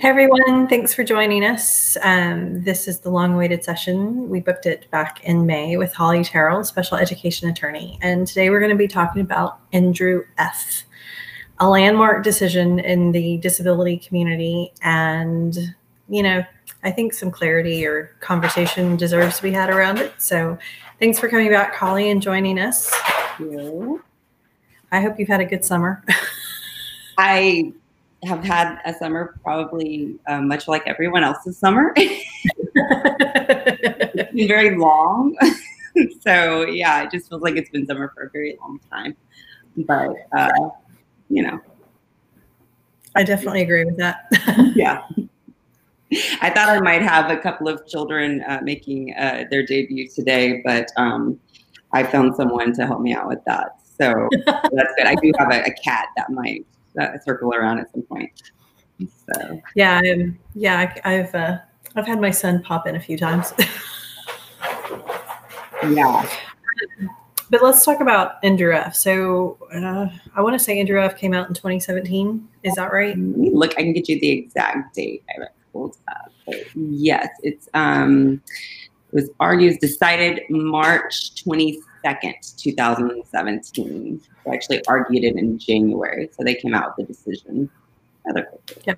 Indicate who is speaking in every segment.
Speaker 1: Hey everyone, thanks for joining us. Um, this is the long awaited session. We booked it back in May with Holly Terrell, special education attorney. And today we're going to be talking about Andrew F., a landmark decision in the disability community. And, you know, I think some clarity or conversation deserves to be had around it. So thanks for coming back, Holly, and joining us. I hope you've had a good summer.
Speaker 2: I have had a summer probably uh, much like everyone else's summer. it's been very long. so yeah, it just feels like it's been summer for a very long time. But uh, you know.
Speaker 1: I definitely agree with that.
Speaker 2: yeah. I thought I might have a couple of children uh, making uh, their debut today, but um, I found someone to help me out with that. So that's good. I do have a, a cat that might uh, circle around at some point. So
Speaker 1: yeah, I'm, yeah, I, have uh, I've had my son pop in a few times.
Speaker 2: yeah.
Speaker 1: But let's talk about Andrew F. So uh, I want to say Andrew F. came out in 2017. Is that right?
Speaker 2: Look, I can get you the exact date. I pulled up. But yes, it's um, it was argued decided March 22nd, 2017. Actually argued it in January, so they came out with a decision rather quickly.
Speaker 1: Yeah.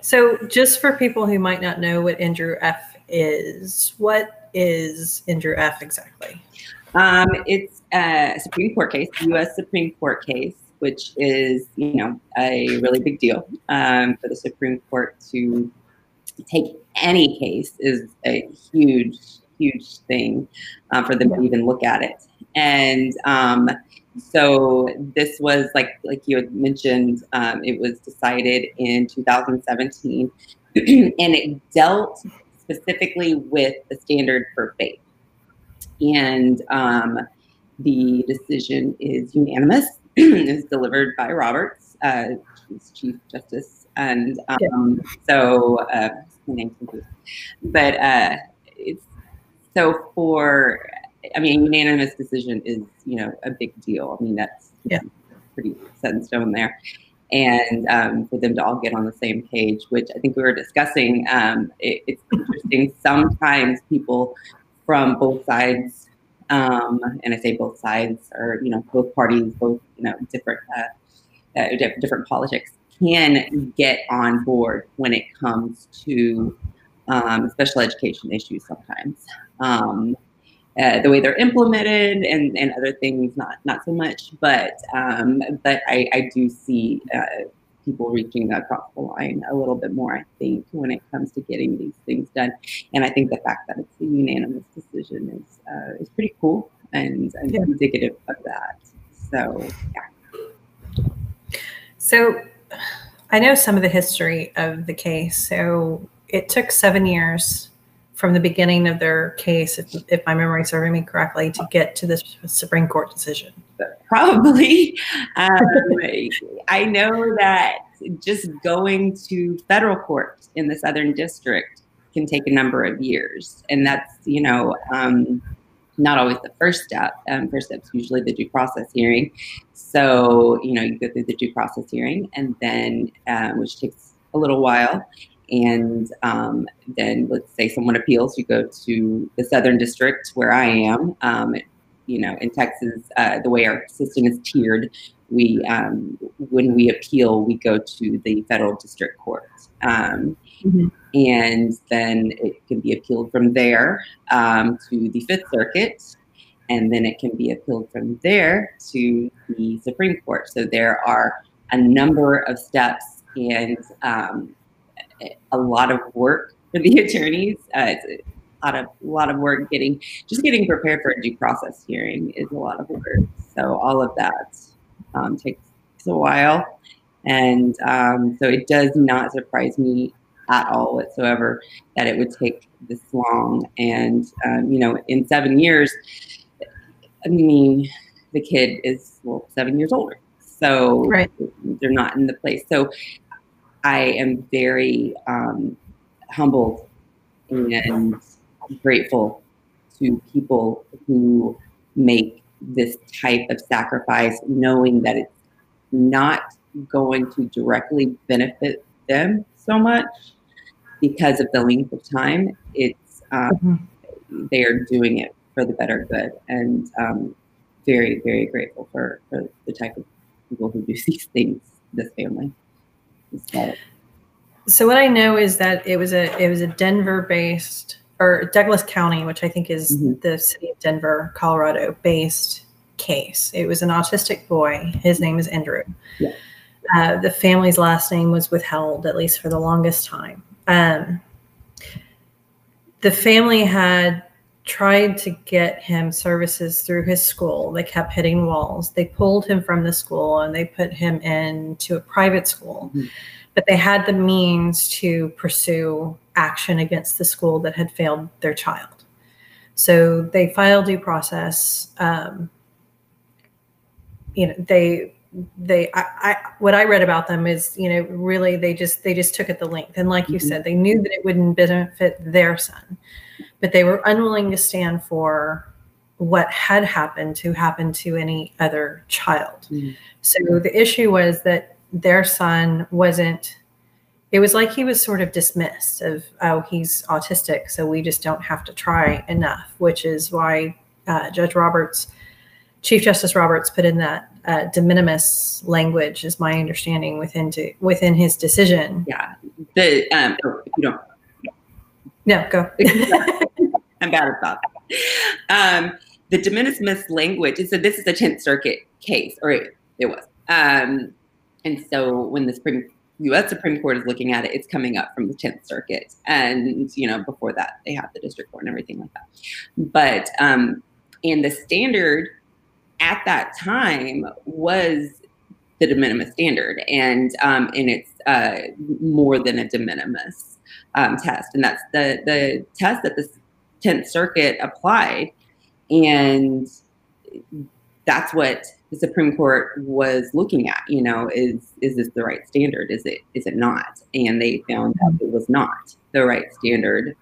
Speaker 1: So, just for people who might not know what Andrew F is, what is Andrew F exactly?
Speaker 2: Um, it's a Supreme Court case, U.S. Supreme Court case, which is, you know, a really big deal um, for the Supreme Court to take any case is a huge huge thing uh, for them to even look at it. And um, so this was like like you had mentioned, um, it was decided in 2017, and it dealt specifically with the standard for FAPE. And um, the decision is unanimous. is delivered by Roberts, uh, Chief Justice, and um, so uh, but uh, it's so for, I mean, unanimous decision is, you know, a big deal. I mean, that's yeah. pretty set in stone there. And um, for them to all get on the same page, which I think we were discussing, um, it, it's interesting. Sometimes people from both sides, um, and I say both sides, or you know, both parties, both you know, different uh, uh, different politics, can get on board when it comes to um, special education issues sometimes um, uh, the way they're implemented and, and other things not not so much but um, but I, I do see uh, people reaching across the line a little bit more I think when it comes to getting these things done. And I think the fact that it's a unanimous decision is uh, is pretty cool and, and yeah. indicative of that. So yeah.
Speaker 1: So I know some of the history of the case. So it took seven years from the beginning of their case, if, if my memory serving me correctly, to get to this Supreme Court decision?
Speaker 2: Probably. Um, I know that just going to federal court in the Southern District can take a number of years. And that's, you know, um, not always the first step. Um, first step's usually the due process hearing. So, you know, you go through the due process hearing and then, um, which takes a little while and um, then let's say someone appeals, you go to the Southern District where I am. Um, you know, in Texas, uh, the way our system is tiered, we um, when we appeal, we go to the federal district court, um, mm-hmm. and then it can be appealed from there um, to the Fifth Circuit, and then it can be appealed from there to the Supreme Court. So there are a number of steps and um, a lot of work for the attorneys. Uh, it's a lot of a lot of work getting just getting prepared for a due process hearing is a lot of work. So all of that um, takes, a while, and um, so it does not surprise me at all whatsoever that it would take this long. And um, you know, in seven years, I mean, the kid is well seven years older, so right. they're not in the place. So I am very um, humbled and grateful to people who make this type of sacrifice, knowing that it's not going to directly benefit them so much because of the length of time. It's um, mm-hmm. they are doing it for the better good, and um, very very grateful for, for the type of people who do these things. This family.
Speaker 1: So what I know is that it was a it was a Denver based or Douglas County, which I think is mm-hmm. the city of Denver, Colorado based case. It was an autistic boy. His name is Andrew. Yeah. Uh, the family's last name was withheld, at least for the longest time. Um, the family had tried to get him services through his school. They kept hitting walls. They pulled him from the school and they put him into a private school. Mm-hmm. But they had the means to pursue action against the school that had failed their child. So they filed due process. Um, you know, they they I, I, what I read about them is you know really they just they just took it the length and like you mm-hmm. said they knew that it wouldn't benefit their son but they were unwilling to stand for what had happened to happen to any other child. Mm-hmm. so the issue was that their son wasn't it was like he was sort of dismissed of oh he's autistic so we just don't have to try enough which is why uh, judge roberts chief justice roberts put in that uh, de minimis language is my understanding within to, within his decision.
Speaker 2: Yeah. The um if you don't
Speaker 1: no go
Speaker 2: i'm bad at that um the de minimis language so this is a 10th circuit case or it, it was um and so when the supreme U.S. Supreme Court is looking at it, it's coming up from the Tenth Circuit, and you know before that they have the District Court and everything like that. But um, and the standard at that time was the de minimis standard, and um, and it's uh, more than a de minimis um, test, and that's the the test that the Tenth Circuit applied, and that's what the Supreme Court was looking at. You know, is is this the right standard? Is it is it not? And they found that it was not the right standard.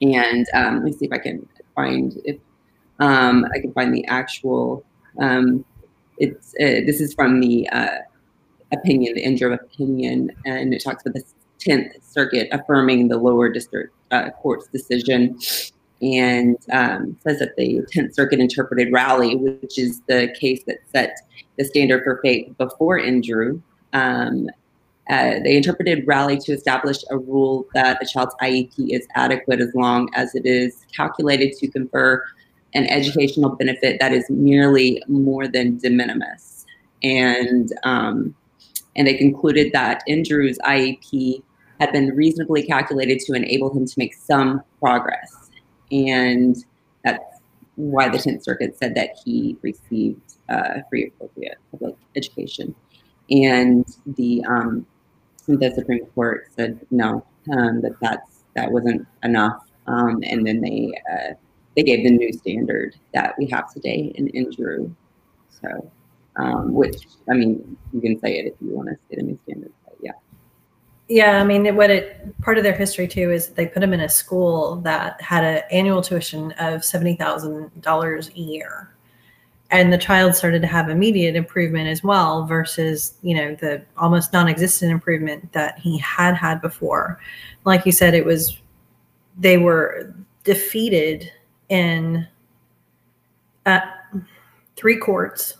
Speaker 2: And um, let me see if I can find if um, I can find the actual. Um, it's uh, this is from the uh, opinion, the Andrew opinion, and it talks about the Tenth Circuit affirming the lower district uh, court's decision and um, says that the 10th Circuit interpreted Rowley, which is the case that set the standard for FAPE before Andrew. Um, uh, they interpreted Rowley to establish a rule that a child's IEP is adequate as long as it is calculated to confer an educational benefit that is merely more than de minimis. And um, and they concluded that Andrew's IEP had been reasonably calculated to enable him to make some progress and that's why the Tenth Circuit said that he received uh, free appropriate public education, and the um, the Supreme Court said no, um, that that's that wasn't enough, um, and then they uh, they gave the new standard that we have today in, in Drew. So, um, which I mean, you can say it if you want to say the new standard.
Speaker 1: Yeah, I mean, what it part of their history too is they put him in a school that had an annual tuition of seventy thousand dollars a year, and the child started to have immediate improvement as well, versus you know the almost non-existent improvement that he had had before. Like you said, it was they were defeated in uh, three courts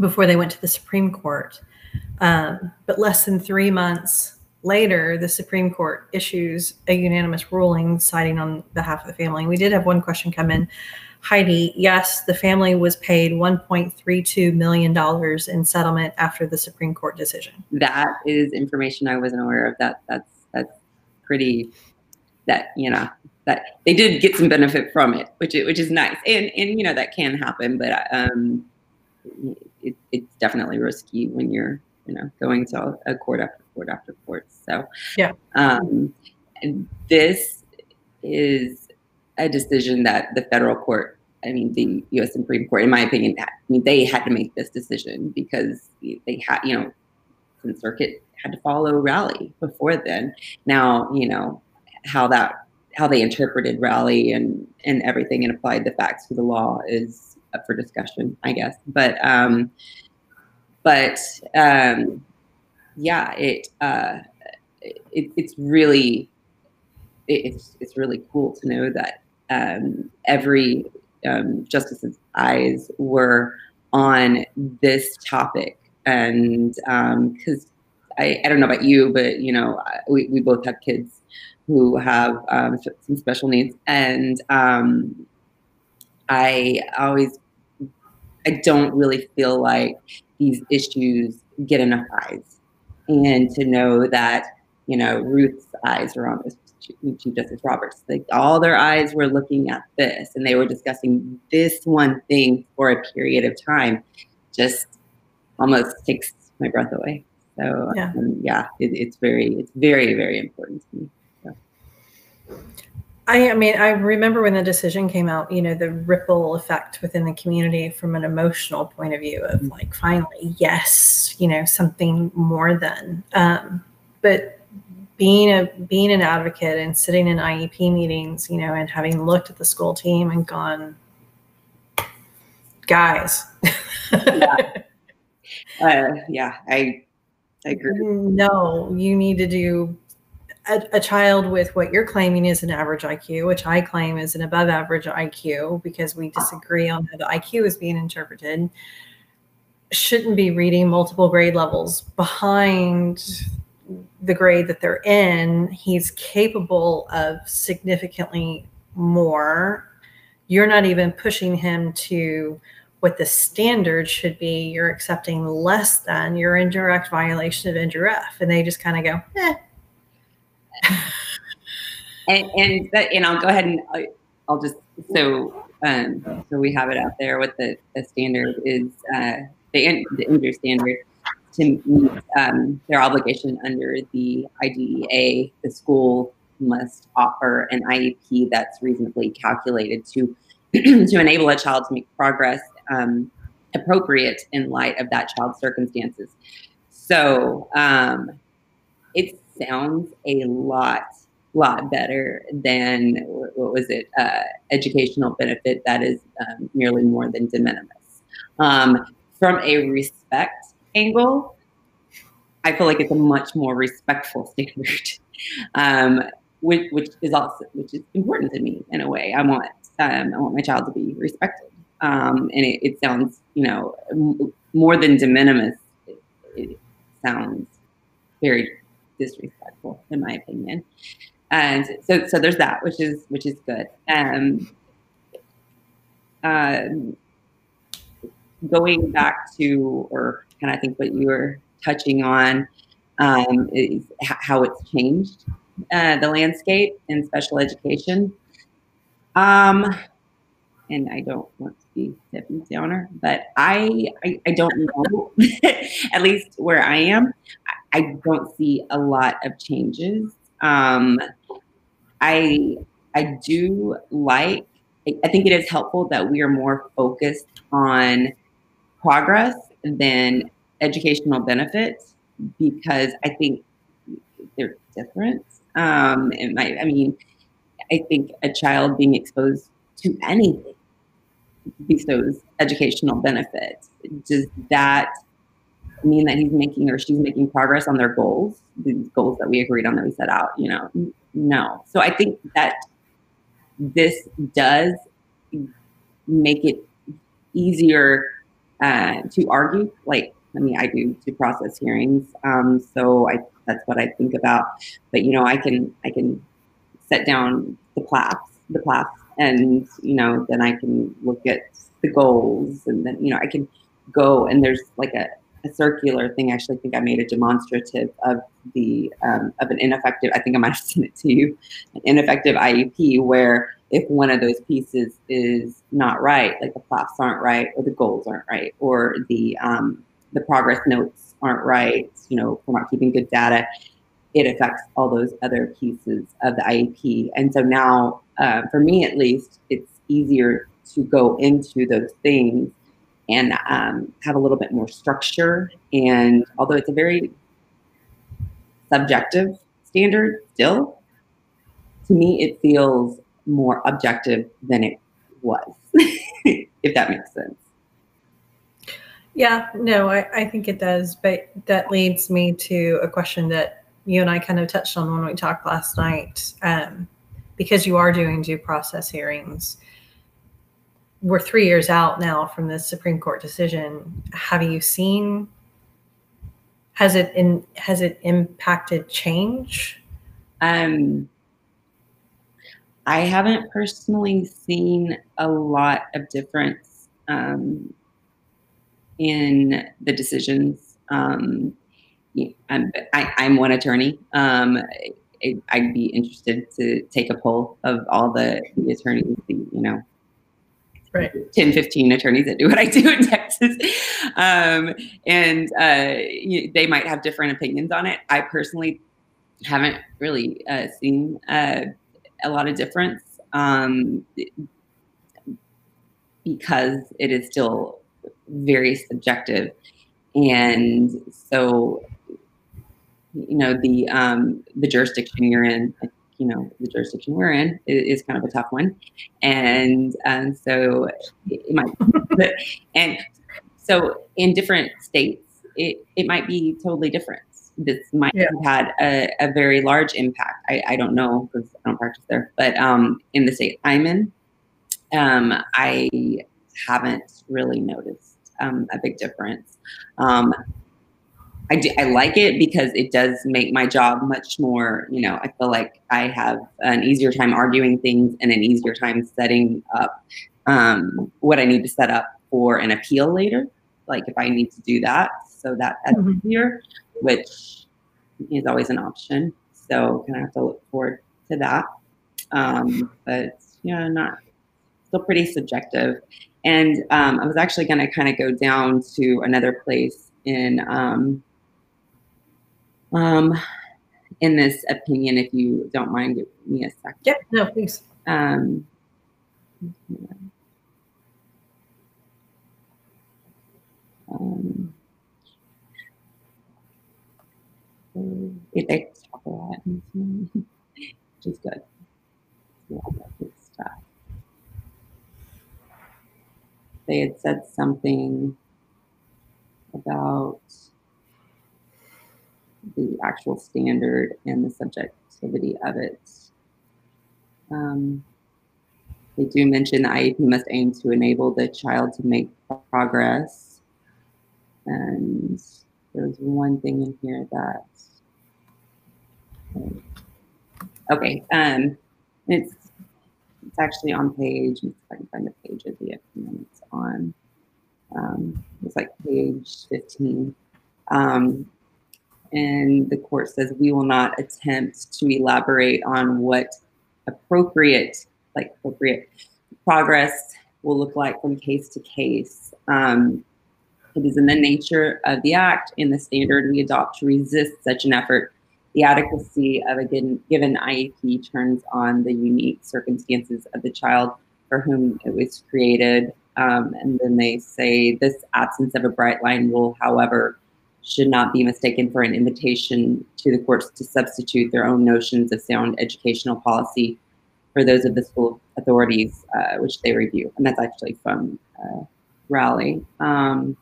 Speaker 1: before they went to the Supreme Court um, but less than three months later, the Supreme Court issues a unanimous ruling citing on behalf of the family. We did have one question come in. Heidi, yes, the family was paid $1.32 million in settlement after the Supreme Court decision.
Speaker 2: That is information I wasn't aware of. That that's that's pretty that you know that they did get some benefit from it, which which is nice, and and you know that can happen, but um, it, it's definitely risky when you're you know going to a court after court after court. So
Speaker 1: yeah,
Speaker 2: um, and this is a decision that the federal court. I mean, the U.S. Supreme Court, in my opinion, I mean, they had to make this decision because they had, you know, the circuit had to follow Rowley before then. Now, you know, how that how they interpreted Rowley and and everything and applied the facts to the law is up for discussion, I guess. But um, but um, yeah, it uh, it, it's really it's it's really cool to know that um, every um, justice's eyes were on this topic, and because um, I, I don't know about you, but you know we, we both have kids who have um, some special needs, and um, I always I don't really feel like these issues get enough eyes, and to know that you know Ruth's eyes are on this Chief Justice Roberts. Like all their eyes were looking at this, and they were discussing this one thing for a period of time. Just almost takes my breath away. So yeah, um, yeah it, it's very, it's very, very important to me. So.
Speaker 1: I, I mean, I remember when the decision came out, you know, the ripple effect within the community from an emotional point of view of like, finally, yes, you know, something more than. Um, but being a being an advocate and sitting in IEP meetings, you know, and having looked at the school team and gone, guys.
Speaker 2: yeah. Uh, yeah, I, I agree.
Speaker 1: No, you need to do a, a, child with what you're claiming is an average IQ, which I claim is an above average IQ because we disagree on how the IQ is being interpreted, shouldn't be reading multiple grade levels behind the grade that they're in, he's capable of significantly more. You're not even pushing him to what the standard should be. You're accepting less than. You're in direct violation of Andrew F. And they just kind of go, eh.
Speaker 2: and and and I'll go ahead and I'll just so um, so we have it out there. What the, the standard is uh, the the Andrew standard to meet um, their obligation under the IDEA, the school must offer an IEP that's reasonably calculated to to enable a child to make progress um, appropriate in light of that child's circumstances. So um, it sounds a lot lot better than what was it uh, educational benefit that is um, more than de minimis um, from a respect angle, I feel like it's a much more respectful standard, um, which, which is also which is important to me in a way. I want um, I want my child to be respected, um, and it, it, sounds you know m- more than de minimis. It, it, sounds very disrespectful, in my opinion. And so so there's that, which is which is good. Um, um, going back to, or kind of I think what you were touching on um, is how it's changed uh, the landscape in special education. Um, and I don't want to be Debbie Downer, but I, I, I don't know, at least where I am, I don't see a lot of changes. Um, I, I do like, I think it is helpful that we are more focused on progress than educational benefits because I think they're different. Um, and I, I mean, I think a child being exposed to anything bestows educational benefits. Does that mean that he's making or she's making progress on their goals, the goals that we agreed on that we set out? You know, no. So I think that this does make it easier uh, to argue. Like, I mean, I do due process hearings, um, so I that's what I think about. But you know, I can I can set down the PLAFs, the PLAFs, and you know, then I can look at the goals, and then you know, I can go and there's like a, a circular thing. I Actually, think I made a demonstrative of the um, of an ineffective. I think I might have sent it to you, an ineffective IEP where if one of those pieces is not right, like the PLAFs aren't right, or the goals aren't right, or the um, the progress notes aren't right, you know, we're not keeping good data, it affects all those other pieces of the IEP. And so now, uh, for me at least, it's easier to go into those things and um, have a little bit more structure. And although it's a very subjective standard still, to me, it feels more objective than it was, if that makes sense.
Speaker 1: Yeah, no, I, I think it does. But that leads me to a question that you and I kind of touched on when we talked last night, um, because you are doing due process hearings. We're three years out now from the Supreme Court decision. Have you seen? Has it in has it impacted change?
Speaker 2: Um, I haven't personally seen a lot of difference um, in the decisions. Um, I'm, I, am one attorney. Um, I'd be interested to take a poll of all the, the attorneys, you know,
Speaker 1: right.
Speaker 2: 10, 15 attorneys that do what I do in Texas. Um, and uh, you, they might have different opinions on it. I personally haven't really uh, seen uh, a lot of difference um, because it is still very subjective. And so you know the um, the jurisdiction you're in you know the jurisdiction we're in is, is kind of a tough one. And and so it might and so in different states it, it might be totally different. This might yeah. have had a, a, very large impact. I, I don't know because i don't practice there but um, in the state i'm in um, i haven't really noticed um, a big difference. Um, I, do, I like it because it does make my job much more, you know, I feel like I have an easier time arguing things and an easier time setting up um, what I need to set up for an appeal later. Like if I need to do that, so that that's mm-hmm. easier, which is always an option. So kind of have to look forward to that. Um, but you know, not still pretty subjective. And um, I was actually going to kind of go down to another place in um, um, in this opinion, if you don't mind give me a second.
Speaker 1: Yeah, no, please. Um, um,
Speaker 2: it, talk a lot, which is good. Yeah, good stuff. They had said something about the actual standard and the subjectivity of it. Um, they do mention the IEP must aim to enable the child to make progress. And there's one thing in here that, okay, um, it's, it's actually on page, if I can find the page of the it's on. Um, it's like page 15. Um, and the court says we will not attempt to elaborate on what appropriate, like appropriate progress will look like from case to case. Um, it is in the nature of the act and the standard we adopt to resist such an effort. The adequacy of a given, given IEP turns on the unique circumstances of the child for whom it was created. Um, and then they say this absence of a bright line will, however, should not be mistaken for an invitation to the courts to substitute their own notions of sound educational policy for those of the school authorities, uh, which they review. And that's actually from uh, Rowley. Um,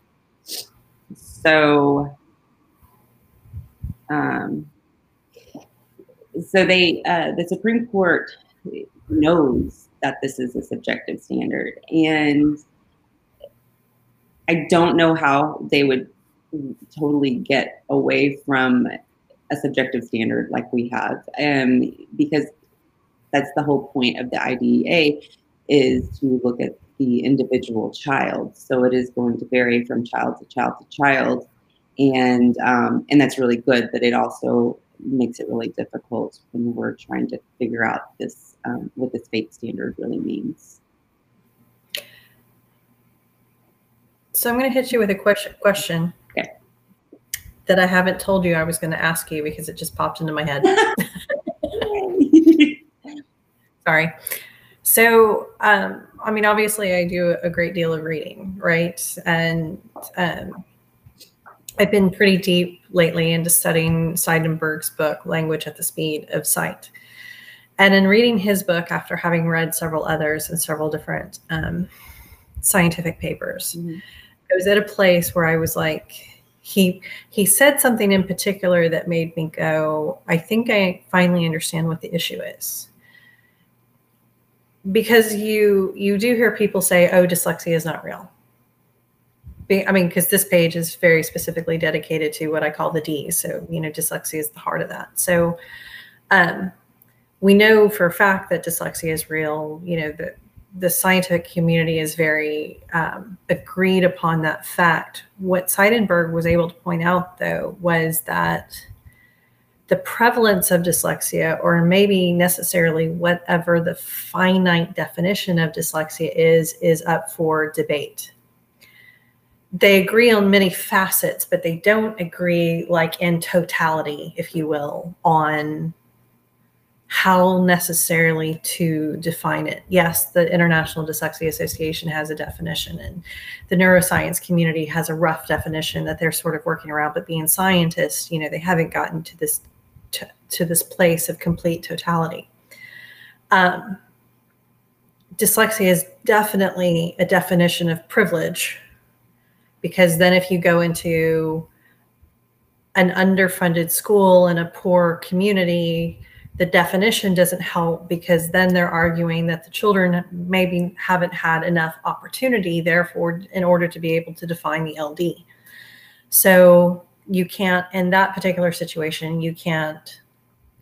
Speaker 2: so, um, so they, uh, the Supreme Court knows that this is a subjective standard, and I don't know how they would totally get away from a subjective standard like we have um, because that's the whole point of the IDEA is to look at the individual child. So it is going to vary from child to child to child, and um, and that's really good. But it also makes it really difficult when we're trying to figure out this um, what this FAPE standard really means.
Speaker 1: So I'm going to hit you with a question. Question that I haven't told you I was going to ask you because it just popped into my head. Sorry. So, um, I mean, obviously, I do a great deal of reading, right? And um, I've been pretty deep lately into studying Seidenberg's book, Language at the Speed of Sight. And in reading his book, after having read several others and several different um, scientific papers, mm-hmm. I was at a place where I was like, he he said something in particular that made me go, I think I finally understand what the issue is. Because you you do hear people say, "Oh, dyslexia is not real." I mean, because this page is very specifically dedicated to what I call the D. So, you know, dyslexia is the heart of that. So, um, we know for a fact that dyslexia is real. You know, that the scientific community is very um, agreed upon that fact. What Seidenberg was able to point out, though, was that the prevalence of dyslexia, or maybe necessarily whatever the finite definition of dyslexia is, is up for debate. They agree on many facets, but they don't agree, like in totality, if you will, on how necessarily to define it. Yes, the International Dyslexia Association has a definition, and the neuroscience community has a rough definition that they're sort of working around. But being scientists, you know, they haven't gotten to this to, to this place of complete totality. Um, dyslexia is definitely a definition of privilege, because then if you go into an underfunded school in a poor community the definition doesn't help because then they're arguing that the children maybe haven't had enough opportunity, therefore, in order to be able to define the LD. So you can't, in that particular situation, you can't,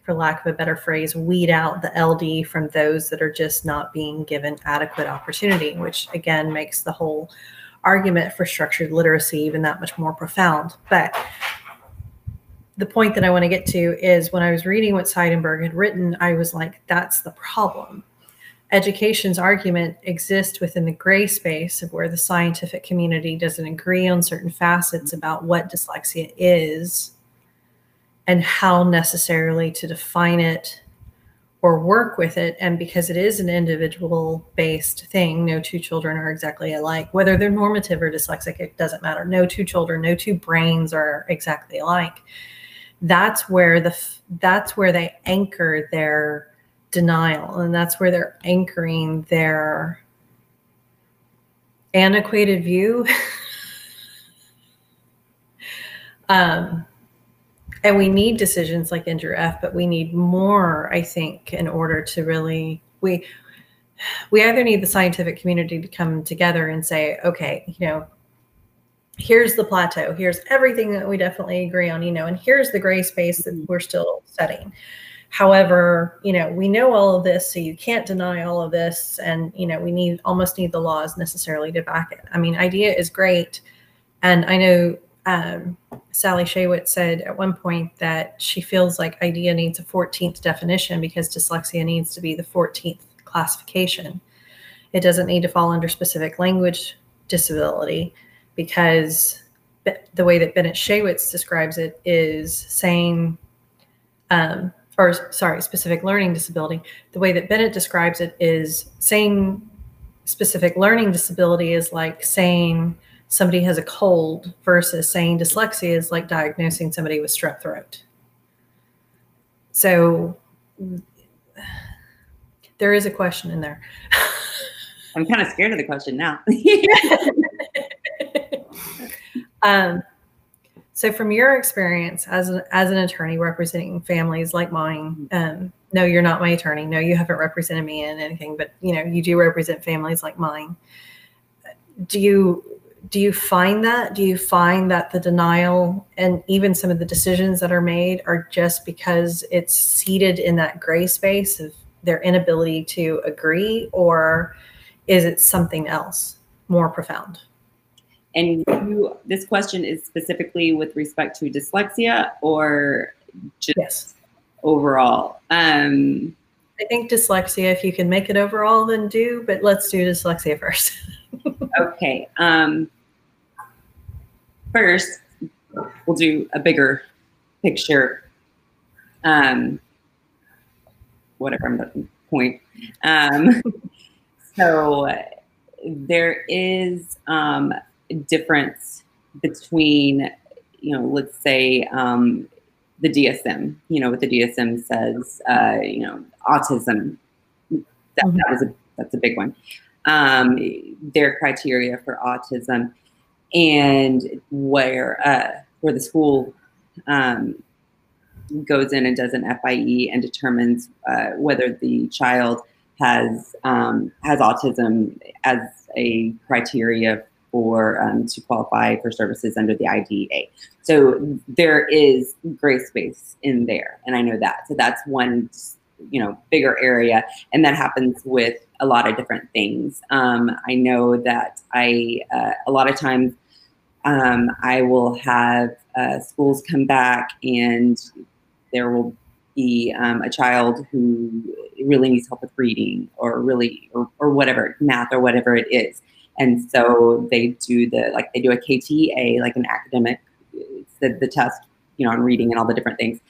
Speaker 1: for lack of a better phrase, weed out the LD from those that are just not being given adequate opportunity, which again makes the whole argument for structured literacy even that much more profound. But the point that I want to get to is when I was reading what Seidenberg had written, I was like, that's the problem. Education's argument exists within the gray space of where the scientific community doesn't agree on certain facets about what dyslexia is and how necessarily to define it or work with it. And because it is an individual based thing, no two children are exactly alike. Whether they're normative or dyslexic, it doesn't matter. No two children, no two brains are exactly alike that's where the that's where they anchor their denial and that's where they're anchoring their antiquated view. Um, and we need decisions like Andrew F, but we need more, I think, in order to really we we either need the scientific community to come together and say, okay, you know, here's the plateau here's everything that we definitely agree on you know and here's the gray space that mm-hmm. we're still setting however you know we know all of this so you can't deny all of this and you know we need almost need the laws necessarily to back it. I mean IDEA is great and i know um, sally shaywitz said at one point that she feels like IDEA needs a 14th definition because dyslexia needs to be the 14th classification. It doesn't need to fall under specific language disability because the way that Bennett Shaywitz describes it is saying, um, or sorry, specific learning disability. The way that Bennett describes it is saying specific learning disability is like saying somebody has a cold versus saying dyslexia is like diagnosing somebody with strep throat. So there is a question in there.
Speaker 2: I'm kind of scared of the question now.
Speaker 1: Um, so, from your experience as an, as an attorney representing families like mine, um, no, you're not my attorney. No, you haven't represented me in anything, but you know you do represent families like mine. Do you do you find that? Do you find that the denial and even some of the decisions that are made are just because it's seated in that gray space of their inability to agree, or is it something else more profound?
Speaker 2: And you, this question is specifically with respect to dyslexia or just yes. overall? Um,
Speaker 1: I think dyslexia, if you can make it overall, then do, but let's do dyslexia first.
Speaker 2: okay. Um, first, we'll do a bigger picture. Um, whatever I'm the point. Um, so there is um, difference between, you know, let's say um, the DSM, you know, what the DSM says, uh, you know, autism. That, mm-hmm. that was a that's a big one. Um, their criteria for autism and where uh, where the school um, goes in and does an FIE and determines uh, whether the child has um, has autism as a criteria for um, to qualify for services under the IDEA. So there is gray space in there, and I know that. So that's one you know bigger area, and that happens with a lot of different things. Um, I know that I uh, a lot of times um, I will have uh, schools come back and there will be um, a child who really needs help with reading or really or, or whatever math or whatever it is and so they do the like they do a KTEA like an academic the, the test you know on reading and all the different things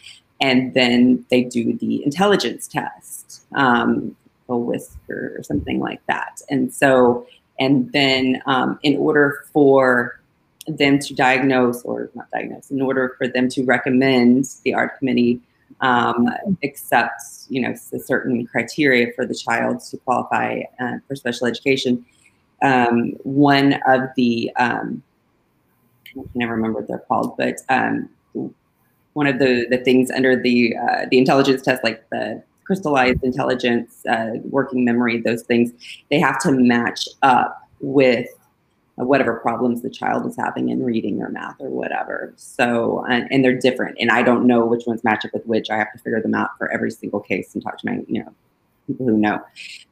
Speaker 2: and then they do the intelligence test um, a whisker or something like that and so and then um, in order for them to diagnose or not diagnose, in order for them to recommend the ARD committee um, accepts, you know, a certain criteria for the child to qualify uh, for special education. Um, one of the, um, I can never remember what they're called, but um, one of the, the things under the uh, the intelligence test, like the crystallized intelligence, uh, working memory, those things, they have to match up with whatever problems the child is having in reading or math or whatever. So, and, and, they're different. And I don't know which ones match up with which. I have to figure them out for every single case and talk to my, you know, people who know.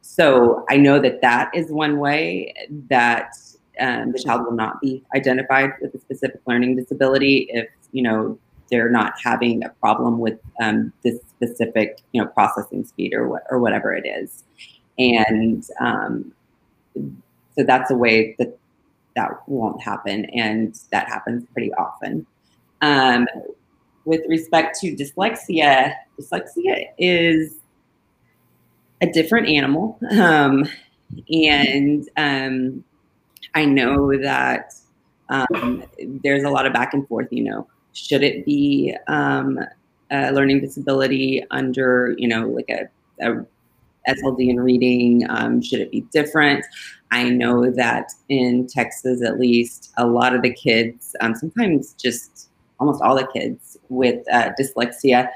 Speaker 2: So I know that that is one way that um, the child will not be identified with a specific learning disability if, you know, they're not having a problem with um, this specific, you know, processing speed or what, or whatever it is. And um, so that's a way that that won't happen, and that happens pretty often. Um, with respect to dyslexia, dyslexia is a different animal, um, and um, I know that um, there's a lot of back and forth. You know, should it be um, a learning disability under, you know, like a, a SLD in reading? Um, should it be different? I know that in Texas, at least, a lot of the kids, um, sometimes just almost all the kids with uh, dyslexia,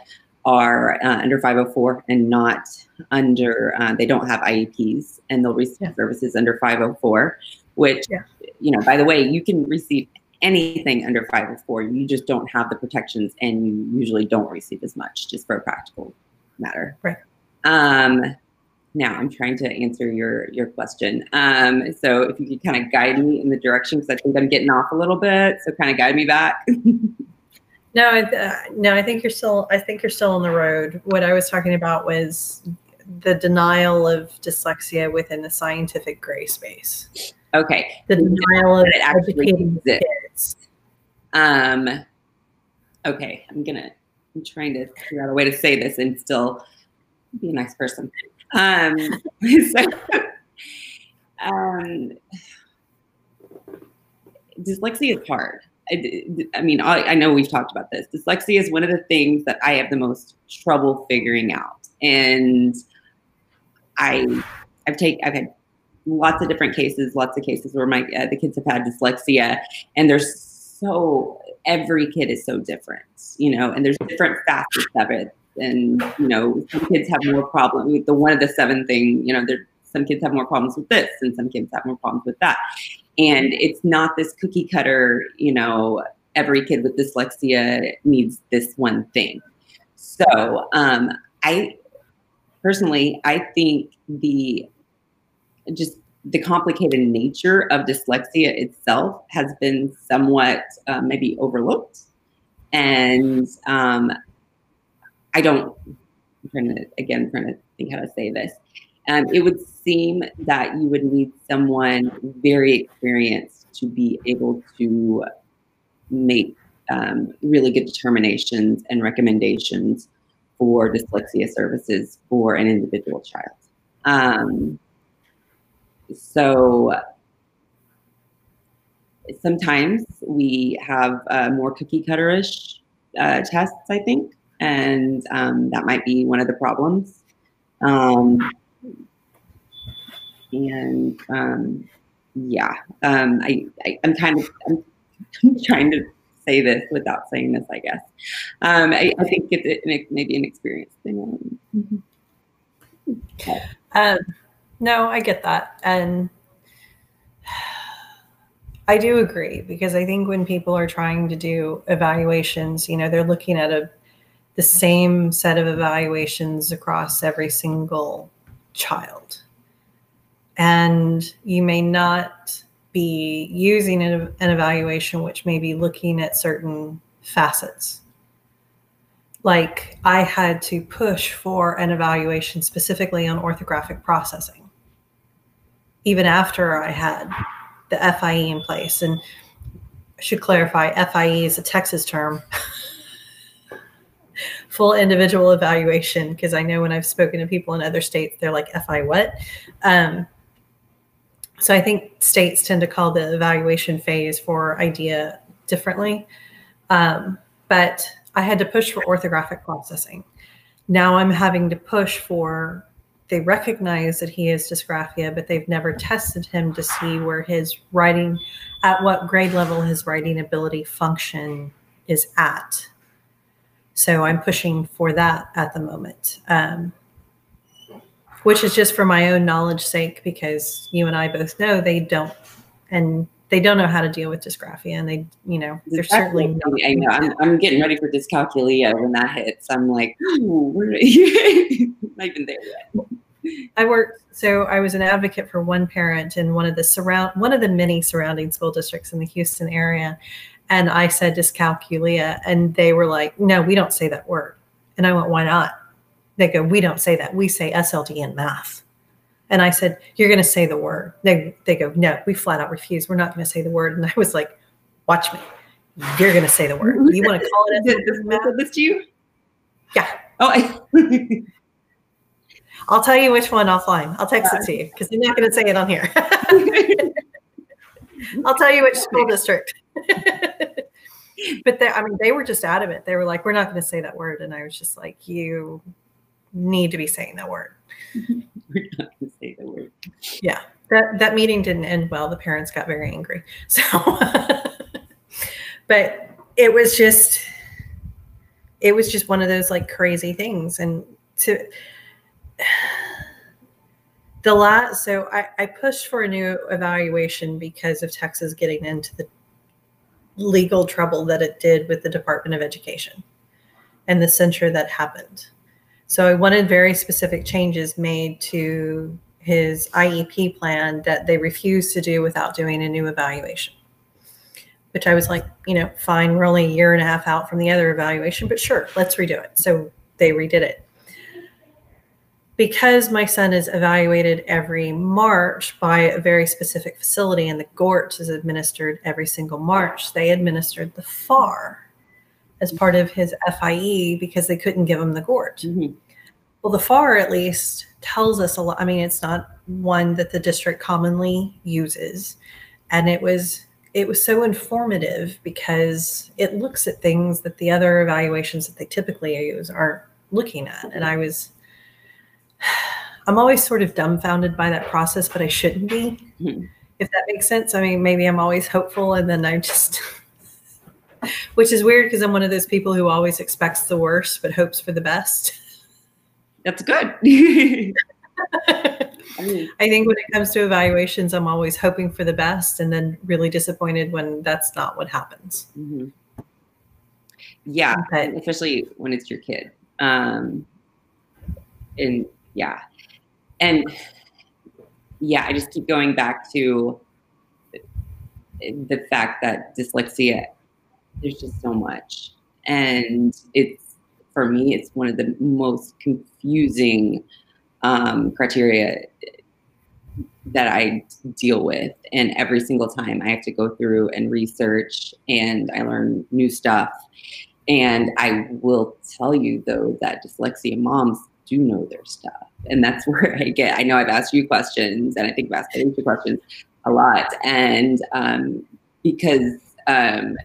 Speaker 2: are uh, under 504 and not under, uh, they don't have IEPs and they'll receive yeah. services under 504, which, yeah. you know, by the way, you can receive anything under 504. You just don't have the protections and you usually don't receive as much just for a practical matter.
Speaker 1: Right.
Speaker 2: Um, now I'm trying to answer your your question. Um, so if you could kind of guide me in the direction, because I think I'm getting off a little bit. So kind of guide me back.
Speaker 1: no, uh, no, I think you're still. I think you're still on the road. What I was talking about was the denial of dyslexia within the scientific gray space.
Speaker 2: Okay.
Speaker 1: The denial of it actually educating kids.
Speaker 2: Um. Okay, I'm gonna. I'm trying to figure out a way to say this and still be a nice person. Um, so, um, dyslexia is hard. I, I mean, I, I, know we've talked about this. Dyslexia is one of the things that I have the most trouble figuring out, and I, I've taken, I've had lots of different cases, lots of cases where my uh, the kids have had dyslexia, and there's so every kid is so different, you know, and there's different facets of it. And you know some kids have more problems with the one of the seven thing you know there some kids have more problems with this and some kids have more problems with that and it's not this cookie cutter you know every kid with dyslexia needs this one thing so um, i personally i think the just the complicated nature of dyslexia itself has been somewhat uh, maybe overlooked and um, I don't, I'm trying to, again, trying to think how to say this. Um, it would seem that you would need someone very experienced to be able to make um, really good determinations and recommendations for dyslexia services for an individual child. Um, so sometimes we have uh, more cookie cutterish uh, tests, I think and um, that might be one of the problems. Um, and um, yeah, um, I, I am kind of I'm, trying to say this without saying this, I guess. Um, I, I, think it's it, maybe an experience thing.
Speaker 1: Mm-hmm. Okay. Um, no, I get that. And I do agree because I think when people are trying to do evaluations, you know, they're looking at a the same set of evaluations across every single child. And you may not be using an, evaluation which may be looking at certain facets. Like I had to push for an evaluation specifically on orthographic processing, even after I had the FIE in place. And I should clarify FIE is a Texas term. Full individual evaluation, because I know when I've spoken to people in other states, they're like, FI what? Um, so I think states tend to call the evaluation phase for IDEA differently. Um, but I had to push for orthographic processing. Now I'm having to push for, they recognize that he has dysgraphia, but they've never tested him to see where his writing, at what grade level his writing ability function is at. So I'm pushing for that at the moment. Um, which is just for my own knowledge sake because you and I both know they don't and they don't know how to deal with dysgraphia and they you know they're exactly. certainly
Speaker 2: I know I'm, I'm getting ready for dyscalculia when that hits I'm like oh, not even there yet
Speaker 1: I worked so I was an advocate for one parent in one of the surround one of the many surrounding school districts in the Houston area and I said dyscalculia and they were like no we don't say that word and I went why not they go, we don't say that. We say SLD in math. And I said, you're going to say the word. They, they go, no, we flat out refuse. We're not going to say the word. And I was like, watch me. You're going to say the word. You want to call it
Speaker 2: SLD this to you?
Speaker 1: Yeah.
Speaker 2: Oh, I-
Speaker 1: I'll tell you which one offline. I'll text it to you because I'm not going to say it on here. I'll tell you which school district. but they, I mean, they were just adamant. They were like, "We're not going to say that word," and I was just like, "You need to be saying that word.
Speaker 2: We're not going to say the word.
Speaker 1: Yeah, that that meeting didn't end well. The parents got very angry. So, but it was just, it was just one of those like crazy things, and to the last. So I, I pushed for a new evaluation because of Texas getting into the legal trouble that it did with the Department of Education and the censure that happened. So I wanted very specific changes made to his IEP plan that they refused to do without doing a new evaluation. Which I was like, you know, fine, we're only a year and a half out from the other evaluation, but sure, let's redo it. So they redid it. Because my son is evaluated every March by a very specific facility and the GORT is administered every single March, they administered the FAR as part of his FIE because they couldn't give him the GORT. Mm-hmm. Well, the FAR at least tells us a lot. I mean, it's not one that the district commonly uses, and it was it was so informative because it looks at things that the other evaluations that they typically use aren't looking at. And I was, I'm always sort of dumbfounded by that process, but I shouldn't be, mm-hmm. if that makes sense. I mean, maybe I'm always hopeful, and then I just. Which is weird because I'm one of those people who always expects the worst but hopes for the best.
Speaker 2: That's good.
Speaker 1: I think when it comes to evaluations, I'm always hoping for the best and then really disappointed when that's not what happens.
Speaker 2: Mm-hmm. Yeah, but, especially when it's your kid. Um, and yeah, and yeah, I just keep going back to the fact that dyslexia, there's just so much, and it's for me, it's one of the most confusing um, criteria that I deal with. And every single time I have to go through and research and I learn new stuff. And I will tell you, though, that dyslexia moms do know their stuff. And that's where I get, I know I've asked you questions and I think I've asked you questions a lot. And um, because um,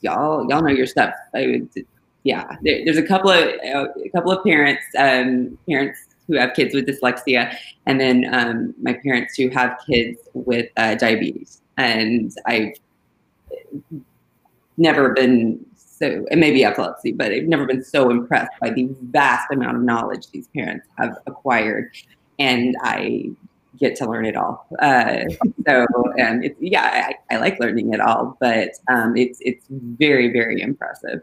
Speaker 2: y'all, y'all know your stuff. I would, yeah, there, there's a couple of uh, a couple of parents um, parents who have kids with dyslexia, and then um, my parents who have kids with uh, diabetes. And I've never been so, and maybe epilepsy, but I've never been so impressed by the vast amount of knowledge these parents have acquired. And I get to learn it all. Uh, so, and it's, yeah, I, I, like learning it all, but um, it's, it's very, very impressive.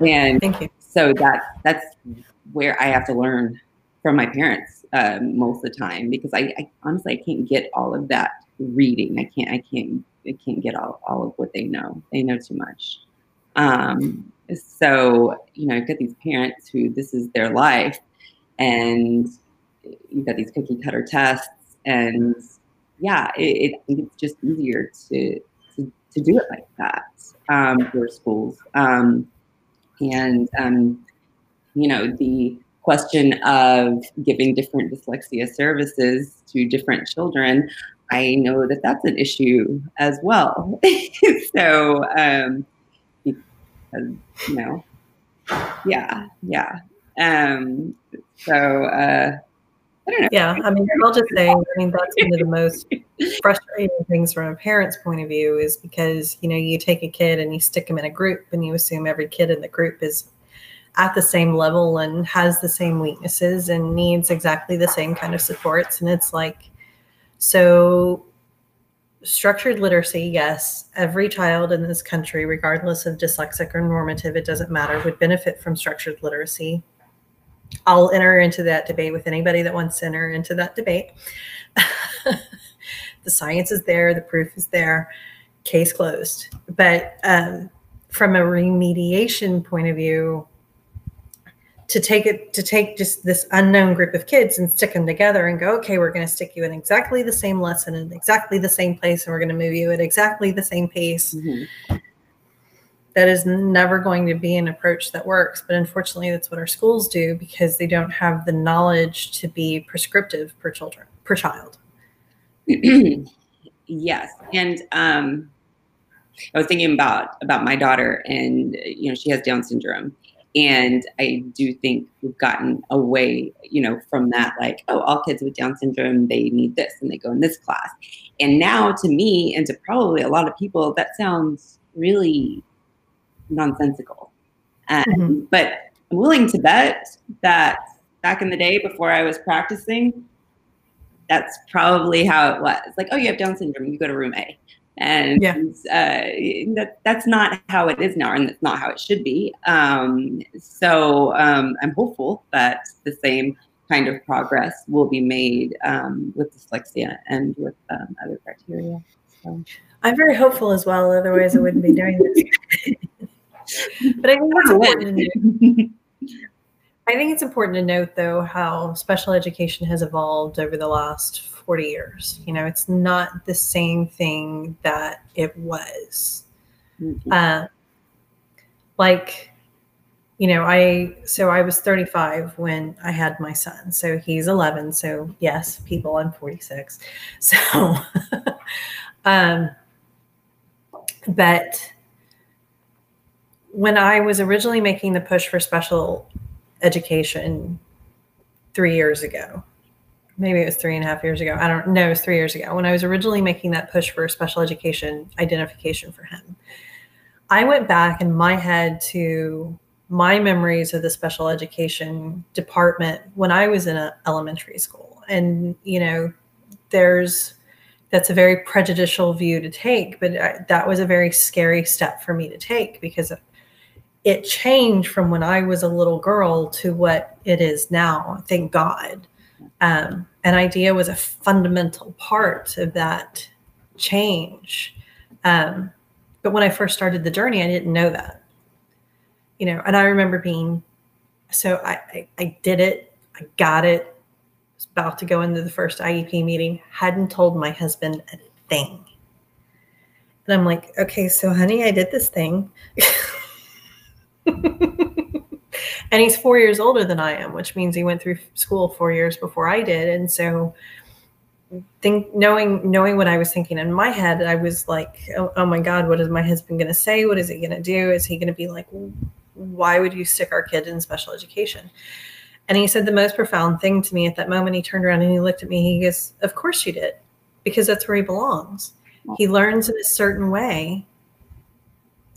Speaker 2: And
Speaker 1: Thank you.
Speaker 2: so that, that's where I have to learn from my parents um, most of the time because I, I, honestly I can't get all of that reading. I can't I can't I can't get all, all of what they know. They know too much. Um, so you know, you've got these parents who this is their life, and you've got these cookie cutter tests, and yeah, it, it it's just easier to, to to do it like that um, for schools. Um, and um, you know the question of giving different dyslexia services to different children, I know that that's an issue as well. so, um, because, you know, yeah, yeah. Um, so, uh, I don't know.
Speaker 1: Yeah, I mean, I'll just say, I mean, that's one of the most frustrating things from a parent's point of view is because, you know, you take a kid and you stick them in a group and you assume every kid in the group is at the same level and has the same weaknesses and needs exactly the same kind of supports. And it's like, so structured literacy, yes, every child in this country, regardless of dyslexic or normative, it doesn't matter, would benefit from structured literacy. I'll enter into that debate with anybody that wants to enter into that debate. the science is there, the proof is there, case closed. But um, from a remediation point of view, to take it to take just this unknown group of kids and stick them together and go okay we're going to stick you in exactly the same lesson in exactly the same place and we're going to move you at exactly the same pace. Mm-hmm. that is never going to be an approach that works but unfortunately that's what our schools do because they don't have the knowledge to be prescriptive per children per child.
Speaker 2: Yes and um i was thinking about about my daughter and you know she has down syndrome and I do think we've gotten away, you know, from that, like, oh, all kids with Down syndrome, they need this and they go in this class. And now to me, and to probably a lot of people, that sounds really nonsensical. Um, mm-hmm. But I'm willing to bet that back in the day before I was practicing, that's probably how it was. Like, oh, you have Down syndrome, you go to room A and yeah. uh, that that's not how it is now, and that's not how it should be. Um, so um, I'm hopeful that the same kind of progress will be made um, with dyslexia and with um, other criteria. So.
Speaker 1: I'm very hopeful as well. Otherwise, I wouldn't be doing this. but I think it's important. I think it's important to note, though, how special education has evolved over the last 40 years. You know, it's not the same thing that it was. Mm-hmm. Uh, like, you know, I, so I was 35 when I had my son. So he's 11. So, yes, people, I'm 46. So, um, but when I was originally making the push for special education three years ago, maybe it was three and a half years ago. I don't know. It was three years ago when I was originally making that push for special education identification for him. I went back in my head to my memories of the special education department when I was in a elementary school. And, you know, there's, that's a very prejudicial view to take, but I, that was a very scary step for me to take because it changed from when I was a little girl to what it is now. Thank God um, IDEA was a fundamental part of that change. Um, but when I first started the journey, I didn't know that. You know, and I remember being so I, I, I did it, I got it, was about to go into the first IEP meeting, hadn't told my husband a thing. And I'm like, okay, so honey, I did this thing. and he's four years older than I am, which means he went through school four years before I did. And so, think knowing knowing what I was thinking in my head, I was like, oh, oh my God, what is my husband going to say? What is he going to do? Is he going to be like, why would you stick our kid in special education? And he said the most profound thing to me at that moment. He turned around and he looked at me. He goes, Of course you did, because that's where he belongs. He learns in a certain way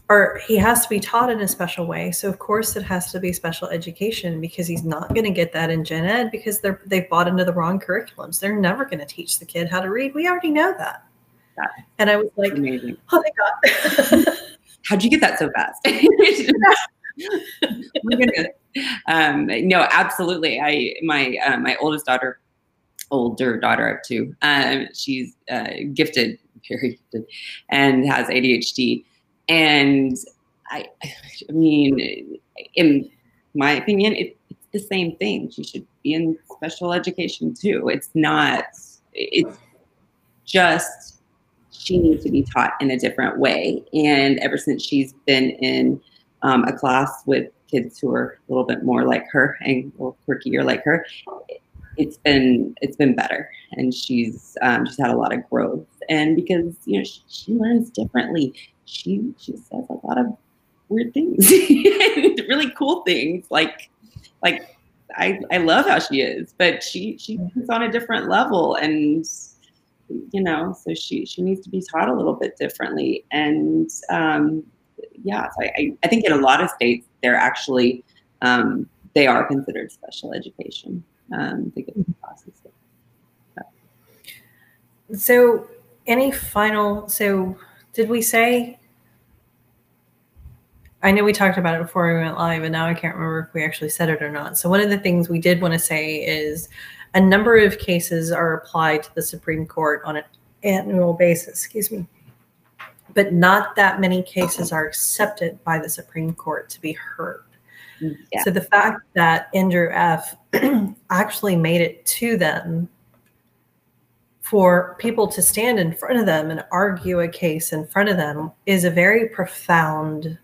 Speaker 1: or he has to be taught in a special way. So of course it has to be special education because he's not going to get that in gen ed because they're they've bought into the wrong curriculums. They're never going to teach the kid how to read. We already know that. that and I was like, amazing. oh my god,
Speaker 2: how'd you get that so fast? um, no, absolutely. I my uh, my oldest daughter, older daughter of two, um, she's uh, gifted, very gifted, and has ADHD and I, I mean, in my opinion, it, it's the same thing. She should be in special education too. It's not, it's just, she needs to be taught in a different way. And ever since she's been in um, a class with kids who are a little bit more like her and a little quirkier like her, it's been it's been better, and she's um, she's had a lot of growth. And because you know she, she learns differently, she she says a lot of weird things really cool things like like I, I love how she is but she she's on a different level and you know so she she needs to be taught a little bit differently and um, yeah so I, I think in a lot of states they're actually um, they are considered special education um, get the classes.
Speaker 1: So any final so did we say? I know we talked about it before we went live, and now I can't remember if we actually said it or not. So, one of the things we did want to say is a number of cases are applied to the Supreme Court on an annual basis, excuse me, but not that many cases are accepted by the Supreme Court to be heard. Mm, yeah. So, the fact that Endrew F. actually made it to them for people to stand in front of them and argue a case in front of them is a very profound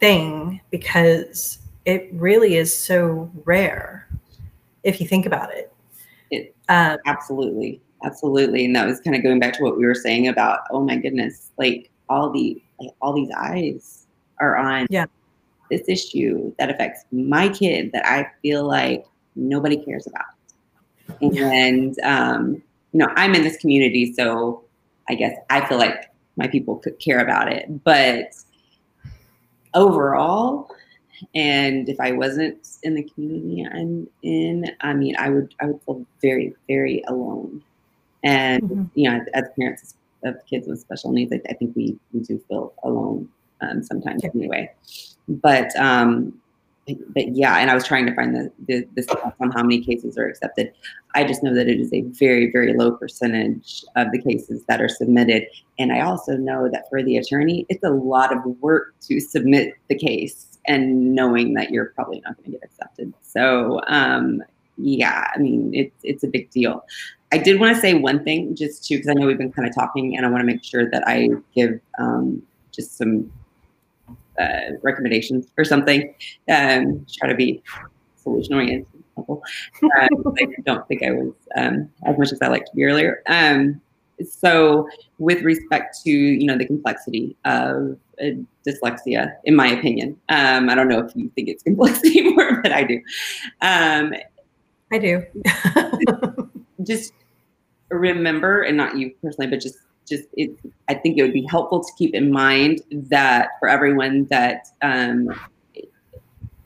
Speaker 1: thing because it really is so rare if you think about it.
Speaker 2: It um, absolutely, absolutely, and that was kind of going back to what we were saying about oh my goodness, like all the like all these eyes are on
Speaker 1: yeah.
Speaker 2: this issue that affects my kid that I feel like nobody cares about, and um, you know, I'm in this community, so I guess I feel like my people could care about it. But overall, and if I wasn't in the community I'm in, I mean, I would I would feel very very alone. And mm-hmm. you know, as, parents of kids with special needs, I, I think we we do feel alone um, sometimes yeah. anyway. But um, but yeah, and I was trying to find the, the, the stats on how many cases are accepted. I just know that it is a very, very low percentage of the cases that are submitted. And I also know that for the attorney, it's a lot of work to submit the case and knowing that you're probably not going to get accepted. So, um, yeah, I mean, it's, it's a big deal. I did want to say one thing just too, because I know we've been kind of talking and I want to make sure that I give um, just some uh, recommendations or something. Um, try to be solution oriented. Uh, I don't think I was um, as much as I liked to be earlier. Um, so, with respect to you know the complexity of uh, dyslexia, in my opinion, um, I don't know if you think it's complex anymore, but I do. Um,
Speaker 1: I do.
Speaker 2: just remember, and not you personally, but just just it, I think it would be helpful to keep in mind that for everyone that um,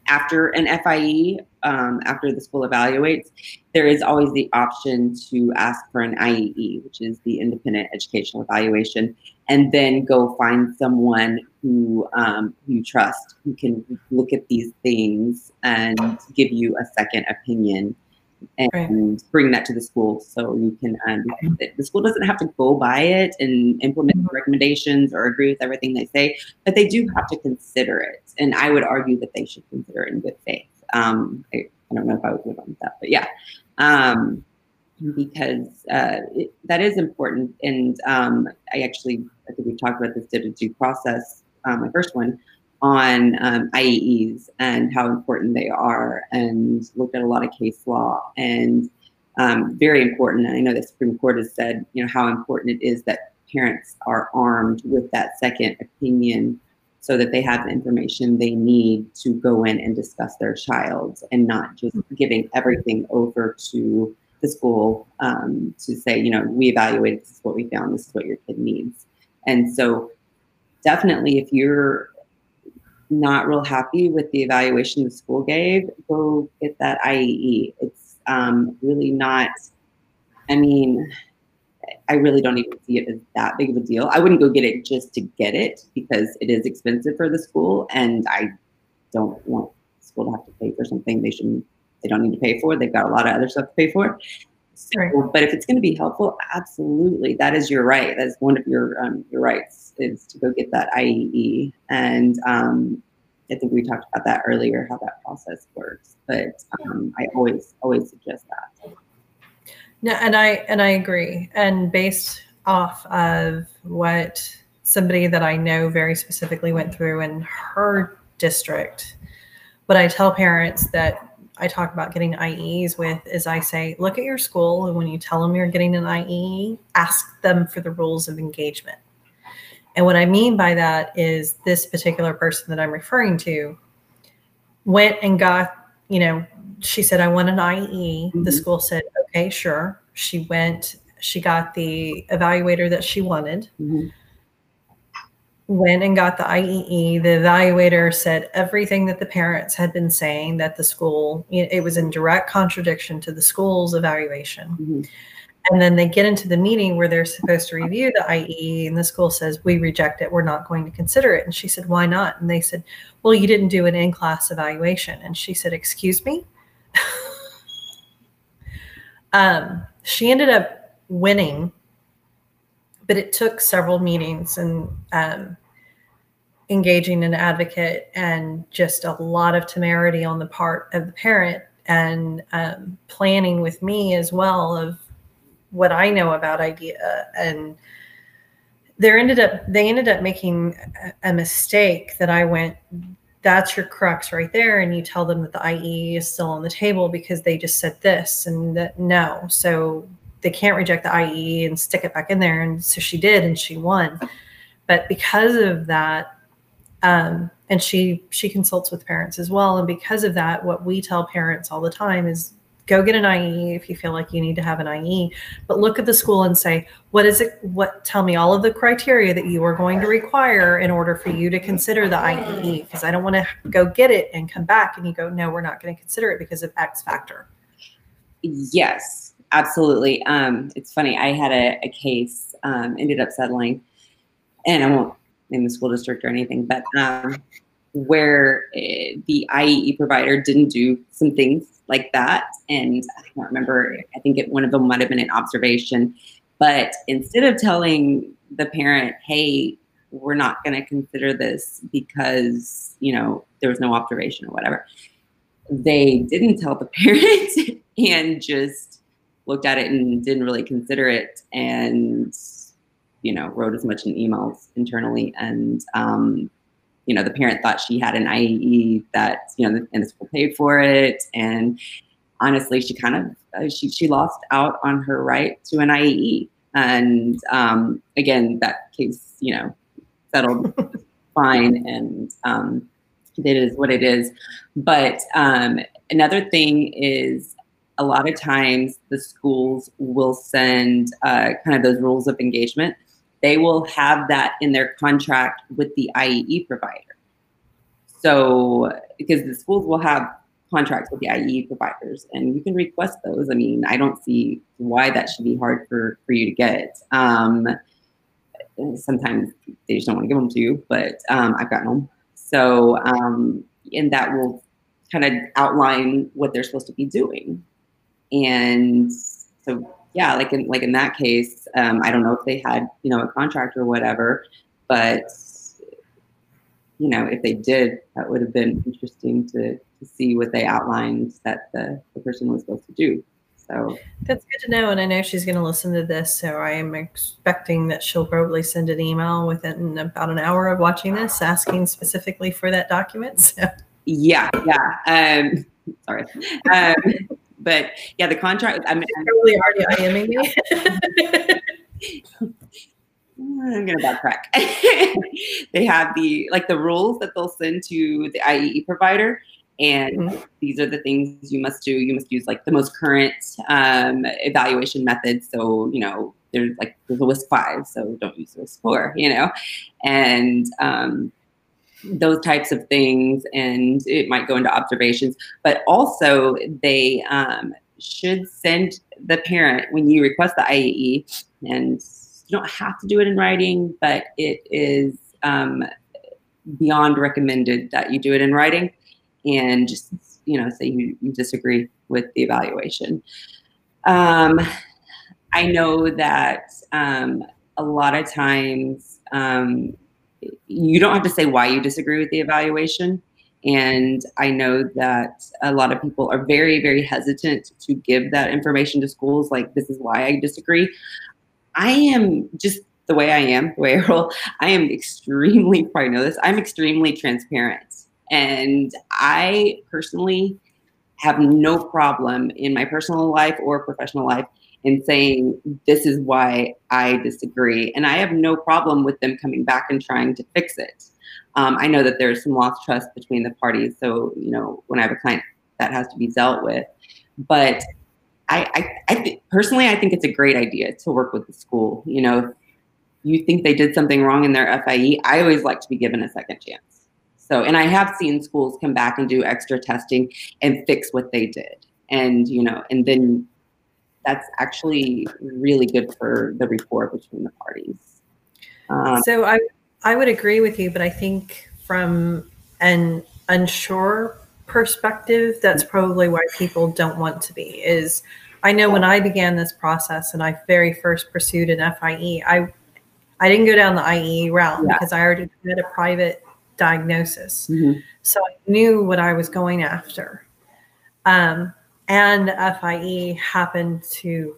Speaker 2: after an FIE, um, after the school evaluates, there is always the option to ask for an IEE, which is the independent educational evaluation, and then go find someone who um, you trust who can look at these things and give you a second opinion and right. bring that to the school so you can um, the school doesn't have to go by it and implement mm-hmm. recommendations or agree with everything they say but they do have to consider it and i would argue that they should consider it in good faith um, I, I, don't know if i would on that but yeah um, because uh, it, that is important and um, i actually i think we've talked about this did a due process um, my first one on um, IEEs and how important they are, and looked at a lot of case law and um, very important. And I know the Supreme Court has said, you know, how important it is that parents are armed with that second opinion so that they have the information they need to go in and discuss their child and not just giving everything over to the school um, to say, you know, we evaluated, this is what we found, this is what your kid needs. And so definitely, if you're not real happy with the evaluation the school gave, go get that IEE. It's um, really not. I mean, I really don't even see it as that big of a deal. I wouldn't go get it just to get it because it is expensive for the school, and I don't want school to have to pay for something they shouldn't. They don't need to pay for. They've got a lot of other stuff to pay for. So, right. But if it's going to be helpful, absolutely, that is your right. That's one of your um, your rights is to go get that IEE. And um, I think we talked about that earlier, how that process works. But um, I always always suggest that.
Speaker 1: No, and I and I agree. And based off of what somebody that I know very specifically went through in her district, but I tell parents that I talk about getting IEs with is I say, look at your school, and when you tell them you're getting an IE, ask them for the rules of engagement. And what I mean by that is this particular person that I'm referring to went and got, you know, she said, I want an IE. Mm-hmm. The school said, okay, sure. She went, she got the evaluator that she wanted. Mm-hmm went and got the IEE. The evaluator said everything that the parents had been saying that the school, it was in direct contradiction to the school's evaluation. Mm-hmm. And then they get into the meeting where they're supposed to review the IEE, and the school says, We reject it. We're not going to consider it. And she said, Why not? And they said, Well, you didn't do an in class evaluation. And she said, Excuse me? um, she ended up winning but it took several meetings and um, engaging an advocate and just a lot of temerity on the part of the parent and um, planning with me as well of what I know about IDEA and there ended up they ended up making a mistake that I went that's your crux right there and you tell them that the IE is still on the table because they just said this and that no. So they can't reject the IE and stick it back in there. And so she did, and she won. But because of that, um, and she she consults with parents as well. And because of that, what we tell parents all the time is go get an IE if you feel like you need to have an IE. But look at the school and say, what is it? What tell me all of the criteria that you are going to require in order for you to consider the IEE? Because I don't want to go get it and come back and you go, no, we're not going to consider it because of X factor.
Speaker 2: Yes, absolutely. Um, it's funny. I had a, a case, um, ended up settling, and I won't name the school district or anything, but um, where uh, the IEE provider didn't do some things like that. And I don't remember, I think it, one of them might have been an observation. But instead of telling the parent, hey, we're not going to consider this because, you know, there was no observation or whatever, they didn't tell the parent and just looked at it and didn't really consider it and you know wrote as much in emails internally. And um, you know the parent thought she had an IEE that you know and the school paid for it. And honestly she kind of uh, she she lost out on her right to an IEE and um, again that case you know settled fine and um, it is what it is. But um, another thing is a lot of times the schools will send uh, kind of those rules of engagement. They will have that in their contract with the IEE provider. So, because the schools will have contracts with the IEE providers, and you can request those. I mean, I don't see why that should be hard for, for you to get. Um, sometimes they just don't want to give them to you, but um, I've gotten them. So, um, and that will kind of outline what they're supposed to be doing and so yeah like in like in that case um, i don't know if they had you know a contract or whatever but you know if they did that would have been interesting to, to see what they outlined that the, the person was supposed to do so
Speaker 1: that's good to know and i know she's going to listen to this so i am expecting that she'll probably send an email within about an hour of watching this asking specifically for that document so.
Speaker 2: yeah yeah um, sorry um, but yeah, the contract. I mean,
Speaker 1: probably already IMing me.
Speaker 2: I'm gonna backtrack. they have the like the rules that they'll send to the IEE provider, and mm-hmm. these are the things you must do. You must use like the most current um, evaluation methods. So you know there's like there's a WISC five, so don't use WISC four, you know, and um, those types of things, and it might go into observations, but also they um, should send the parent when you request the IEE, and you don't have to do it in writing, but it is um, beyond recommended that you do it in writing, and just you know say you, you disagree with the evaluation. Um, I know that um, a lot of times um, you don't have to say why you disagree with the evaluation. And I know that a lot of people are very, very hesitant to give that information to schools, like, this is why I disagree. I am just the way I am, the way I roll, I am extremely, probably know this, I'm extremely transparent. And I personally have no problem in my personal life or professional life in saying this is why I disagree. And I have no problem with them coming back and trying to fix it. Um, I know that there's some lost trust between the parties. So, you know, when I have a client that has to be dealt with. But I, I, I th- personally, I think it's a great idea to work with the school. You know, you think they did something wrong in their FIE, I always like to be given a second chance. So, and I have seen schools come back and do extra testing and fix what they did. And, you know, and then that's actually really good for the rapport between the parties.
Speaker 1: Um, so I, I would agree with you, but I think from an unsure perspective, that's probably why people don't want to be is I know when I began this process and I very first pursued an FIE, I I didn't go down the IE route yeah. because I already had a private diagnosis. Mm-hmm. So I knew what I was going after. Um, and FIE happened to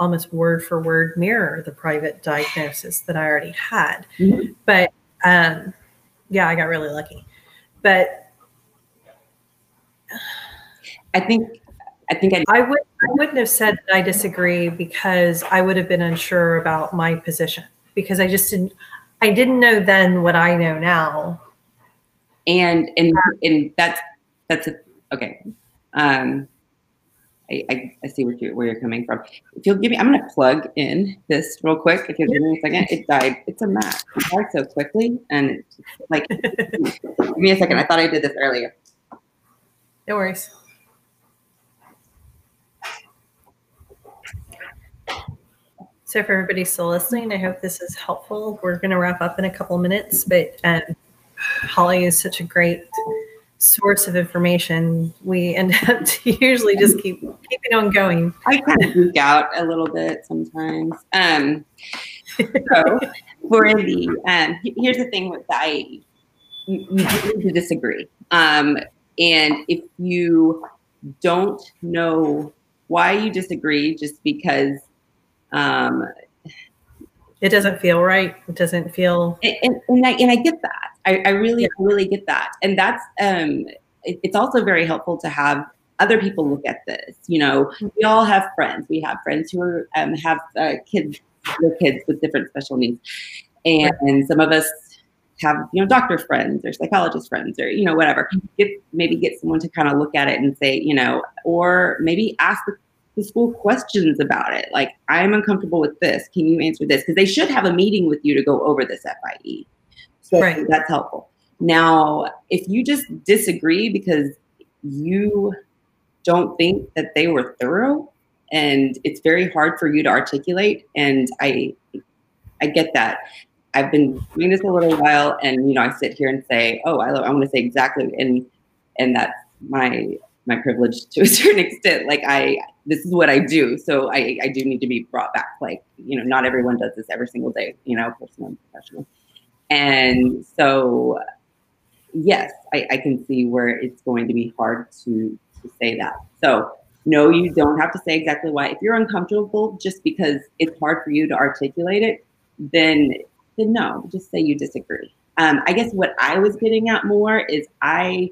Speaker 1: almost word for word mirror the private diagnosis that I already had. Mm-hmm. But um, yeah, I got really lucky. But
Speaker 2: I think I think
Speaker 1: I, I would I wouldn't have said that I disagree because I would have been unsure about my position because I just didn't I didn't know then what I know now.
Speaker 2: And and and that's that's a, okay. Um, I, I, I, see where you're, where you're coming from. If you'll give me, I'm going to plug in this real quick. If you'll give me a second, it died. It's a Mac. It died so quickly, and like, give me a second. I thought I did this earlier.
Speaker 1: No worries. So for everybody still listening, I hope this is helpful. We're going to wrap up in a couple minutes, but um, Holly is such a great source of information, we end up to usually just keep keeping on going.
Speaker 2: I kind of geek out a little bit sometimes. Um, so for the um, here's the thing with IEE, you, you need to disagree, um, and if you don't know why you disagree, just because um,
Speaker 1: it doesn't feel right. It doesn't feel.
Speaker 2: And, and, and, I, and I get that. I, I really, yeah. really get that. And that's, um, it, it's also very helpful to have other people look at this. You know, mm-hmm. we all have friends. We have friends who are, um, have uh, kids, their kids with different special needs. And, and some of us have, you know, doctor friends or psychologist friends or, you know, whatever. Mm-hmm. Get, maybe get someone to kind of look at it and say, you know, or maybe ask the the school questions about it. Like, I'm uncomfortable with this. Can you answer this? Because they should have a meeting with you to go over this FIE. So right. that's helpful. Now, if you just disagree because you don't think that they were thorough and it's very hard for you to articulate, and I I get that. I've been doing this a little while and you know, I sit here and say, oh, I, I want to say exactly and and that's my my privilege to a certain extent. Like I, this is what I do. So I, I do need to be brought back. Like, you know, not everyone does this every single day, you know, personal and professional. And so, yes, I, I can see where it's going to be hard to, to say that. So no, you don't have to say exactly why. If you're uncomfortable just because it's hard for you to articulate it, then, then no, just say you disagree. Um, I guess what I was getting at more is I,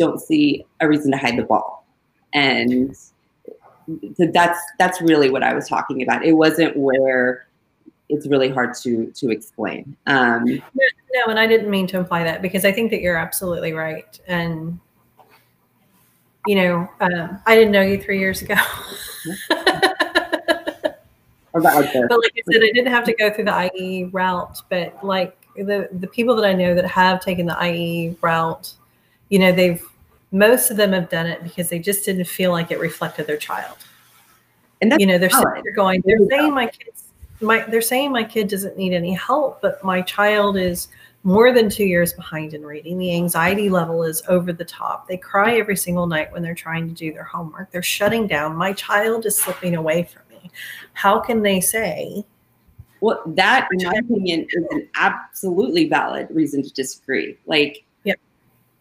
Speaker 2: don't see a reason to hide the ball. And so that's that's really what I was talking about. It wasn't where it's really hard to to explain. Um,
Speaker 1: no, and I didn't mean to imply that because I think that you're absolutely right. And you know, um, I didn't know you three years ago.
Speaker 2: About like the,
Speaker 1: but like I said, I didn't have to go through the IE route, but like the the people that I know that have taken the IE route, you know, they've most of them have done it because they just didn't feel like it reflected their child. And you know, they're there going, they're saying my kids, my they're saying my kid doesn't need any help, but my child is more than two years behind in reading. The anxiety level is over the top. They cry every single night when they're trying to do their homework. They're shutting down. My child is slipping away from me. How can they say?
Speaker 2: Well, that, in my opinion, is an absolutely valid reason to disagree. Like,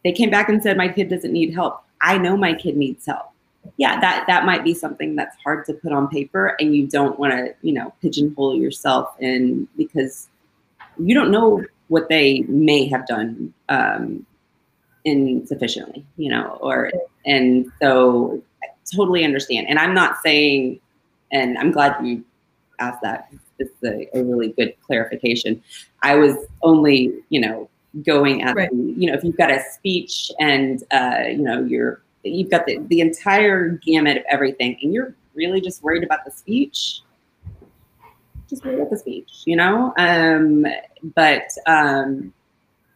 Speaker 2: they came back and said, My kid doesn't need help. I know my kid needs help. Yeah, that that might be something that's hard to put on paper, and you don't want to, you know, pigeonhole yourself in because you don't know what they may have done um, insufficiently, you know, or and so I totally understand. And I'm not saying, and I'm glad you asked that. It's a, a really good clarification. I was only, you know, going at right. the, you know, if you've got a speech and uh, you know you're you've got the, the entire gamut of everything, and you're really just worried about the speech just worried about the speech, you know. Um, but um,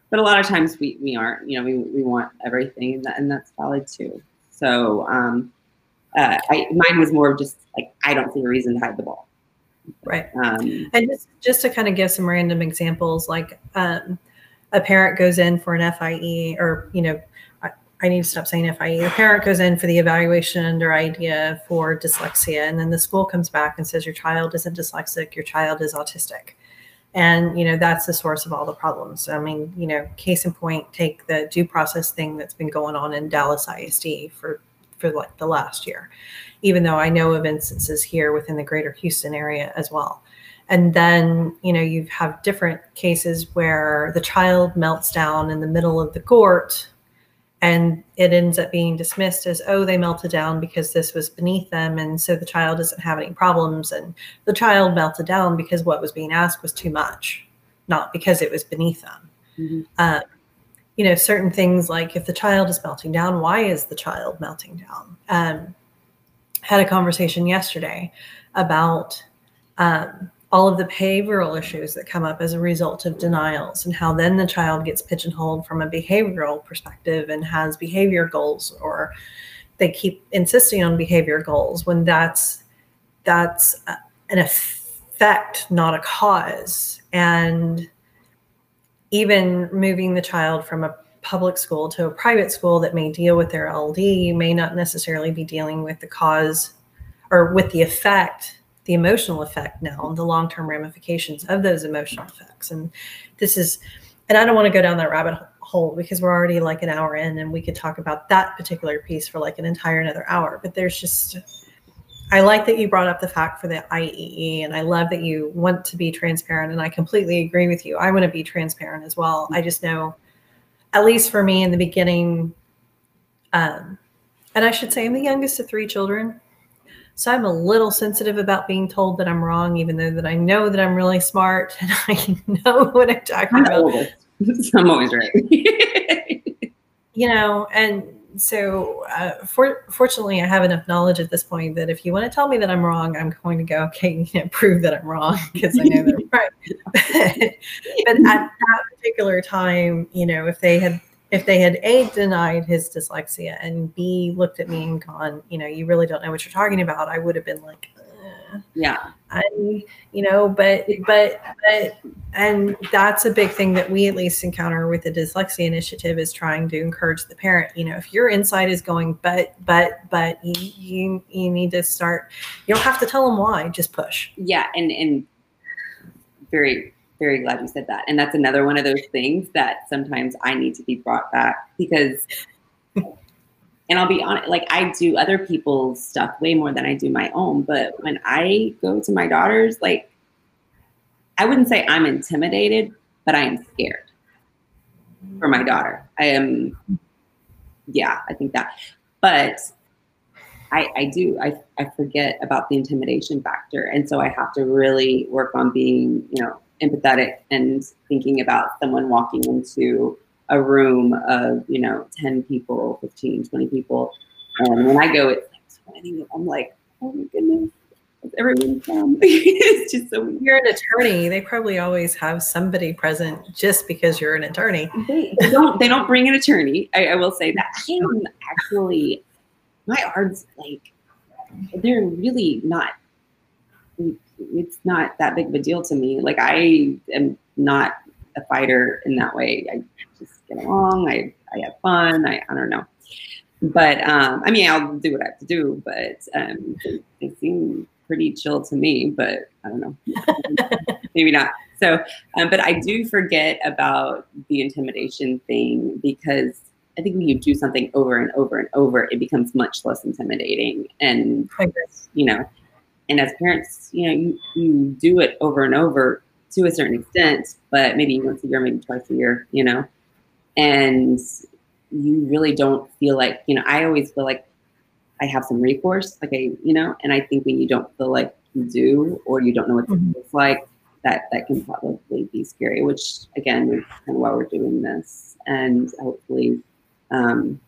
Speaker 2: but a lot of times we, we aren't. You know, we, we want everything, and, that, and that's valid too. So um, uh, I, mine was more of just like I don't see a reason to hide the ball.
Speaker 1: Right. Um, and just just to kind of give some random examples, like um, a parent goes in for an FIE, or you know, I need to stop saying FIE. The parent goes in for the evaluation under IDEA for dyslexia, and then the school comes back and says your child isn't dyslexic, your child is autistic and you know that's the source of all the problems i mean you know case in point take the due process thing that's been going on in dallas isd for for like the last year even though i know of instances here within the greater houston area as well and then you know you have different cases where the child melts down in the middle of the court and it ends up being dismissed as oh they melted down because this was beneath them and so the child doesn't have any problems and the child melted down because what was being asked was too much not because it was beneath them mm-hmm. uh, you know certain things like if the child is melting down why is the child melting down um, had a conversation yesterday about um, all of the behavioral issues that come up as a result of denials and how then the child gets pigeonholed from a behavioral perspective and has behavior goals or they keep insisting on behavior goals when that's that's an effect not a cause. And even moving the child from a public school to a private school that may deal with their LD may not necessarily be dealing with the cause or with the effect the emotional effect now and the long term ramifications of those emotional effects. And this is, and I don't want to go down that rabbit hole because we're already like an hour in and we could talk about that particular piece for like an entire another hour. But there's just, I like that you brought up the fact for the IEE and I love that you want to be transparent. And I completely agree with you. I want to be transparent as well. I just know, at least for me in the beginning, um, and I should say I'm the youngest of three children. So I'm a little sensitive about being told that I'm wrong, even though that I know that I'm really smart and I know what I'm talking I'm about.
Speaker 2: I'm always right.
Speaker 1: you know, and so uh, for, fortunately, I have enough knowledge at this point that if you want to tell me that I'm wrong, I'm going to go, okay, you know, prove that I'm wrong because I know that I'm right. but at that particular time, you know, if they had if they had a denied his dyslexia and b looked at me and gone you know you really don't know what you're talking about i would have been like
Speaker 2: yeah.
Speaker 1: I you know but but but and that's a big thing that we at least encounter with the dyslexia initiative is trying to encourage the parent you know if your inside is going but but but you you, you need to start you don't have to tell them why just push.
Speaker 2: Yeah and and very very glad you said that. And that's another one of those things that sometimes I need to be brought back because, and I'll be honest, like I do other people's stuff way more than I do my own. But when I go to my daughters, like, I wouldn't say I'm intimidated, but I am scared for my daughter. I am, yeah, I think that. But I, I do. I, I forget about the intimidation factor. And so I have to really work on being, you know, empathetic and thinking about someone walking into a room of, you know, 10 people, 15, 20 people. And when I go, it's like 20. I'm like, oh my goodness. everyone come? it's just so weird.
Speaker 1: You're an attorney. They probably always have somebody present just because you're an attorney.
Speaker 2: They, they don't. They don't bring an attorney. I, I will say that. I am actually my ARDs like they're really not. It's not that big of a deal to me. Like I am not a fighter in that way. I just get along. I I have fun. I I don't know. But um, I mean, I'll do what I have to do. But um, they, they seem pretty chill to me. But I don't know, maybe not. So, um, but I do forget about the intimidation thing because I think when you do something over and over and over, it becomes much less intimidating. And you know, and as parents, you know, you, you do it over and over to a certain extent, but maybe once a year, maybe twice a year, you know, and you really don't feel like, you know, I always feel like I have some recourse, like I, you know, and I think when you don't feel like you do, or you don't know what mm-hmm. it's like, that that can probably be scary. Which again, is kind of why we're doing this, and hopefully, um,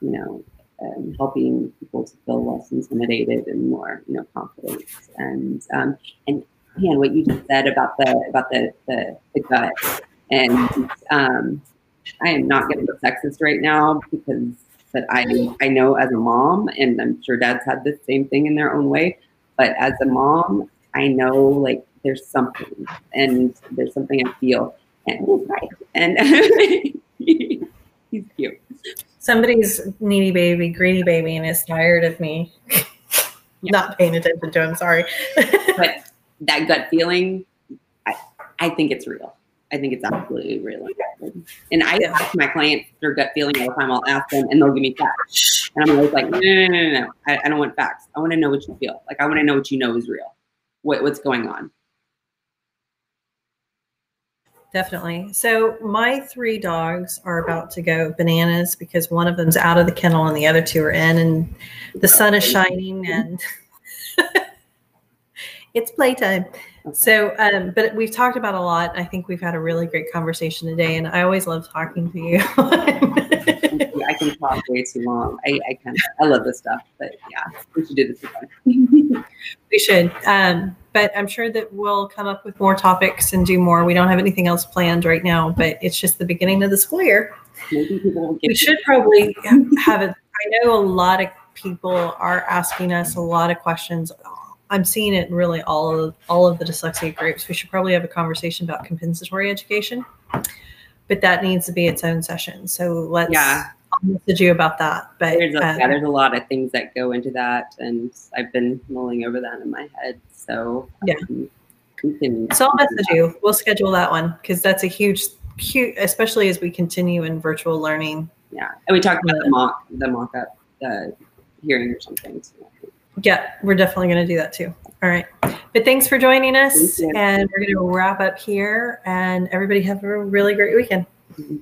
Speaker 2: you know, um, helping people to feel less intimidated and more, you know, confident. And um, and man, what you just said about the about the the, the gut, and um, I am not getting sexist right now because but I I know as a mom, and I'm sure dads had the same thing in their own way. But as a mom, I know like there's something, and there's something I feel, and and he's cute.
Speaker 1: Somebody's needy baby, greedy baby, and is tired of me yeah. not paying attention to him. Sorry,
Speaker 2: but that gut feeling, I I think it's real. I think it's absolutely real. And I yeah. ask my clients their gut feeling all the time. I'll ask them and they'll give me facts. And I'm always like, no, no, no, no, no. I, I don't want facts. I want to know what you feel. Like, I want to know what you know is real. What, what's going on.
Speaker 1: Definitely. So my three dogs are about to go bananas because one of them's out of the kennel and the other two are in, and the sun is shining and it's playtime. So, um, but we've talked about a lot. I think we've had a really great conversation today, and I always love talking to you.
Speaker 2: I can talk way too long. I, I can. I love this stuff, but yeah, we should do this again.
Speaker 1: we should. Um, but I'm sure that we'll come up with more topics and do more. We don't have anything else planned right now, but it's just the beginning of the school year. Maybe people will get. We should probably have it. I know a lot of people are asking us a lot of questions I'm seeing it in really all of all of the dyslexia groups. We should probably have a conversation about compensatory education, but that needs to be its own session. So let's yeah. Message you about that. But
Speaker 2: there's a, um, yeah, there's a lot of things that go into that, and I've been mulling over that in my head. So
Speaker 1: yeah, um, continue. So I'll message you. We'll schedule that one because that's a huge, huge, especially as we continue in virtual learning.
Speaker 2: Yeah, and we talked about the mock, the mock up, the hearing or something. So.
Speaker 1: Yeah, we're definitely going to do that too. All right. But thanks for joining us. And we're going to wrap up here. And everybody have a really great weekend. Mm-hmm.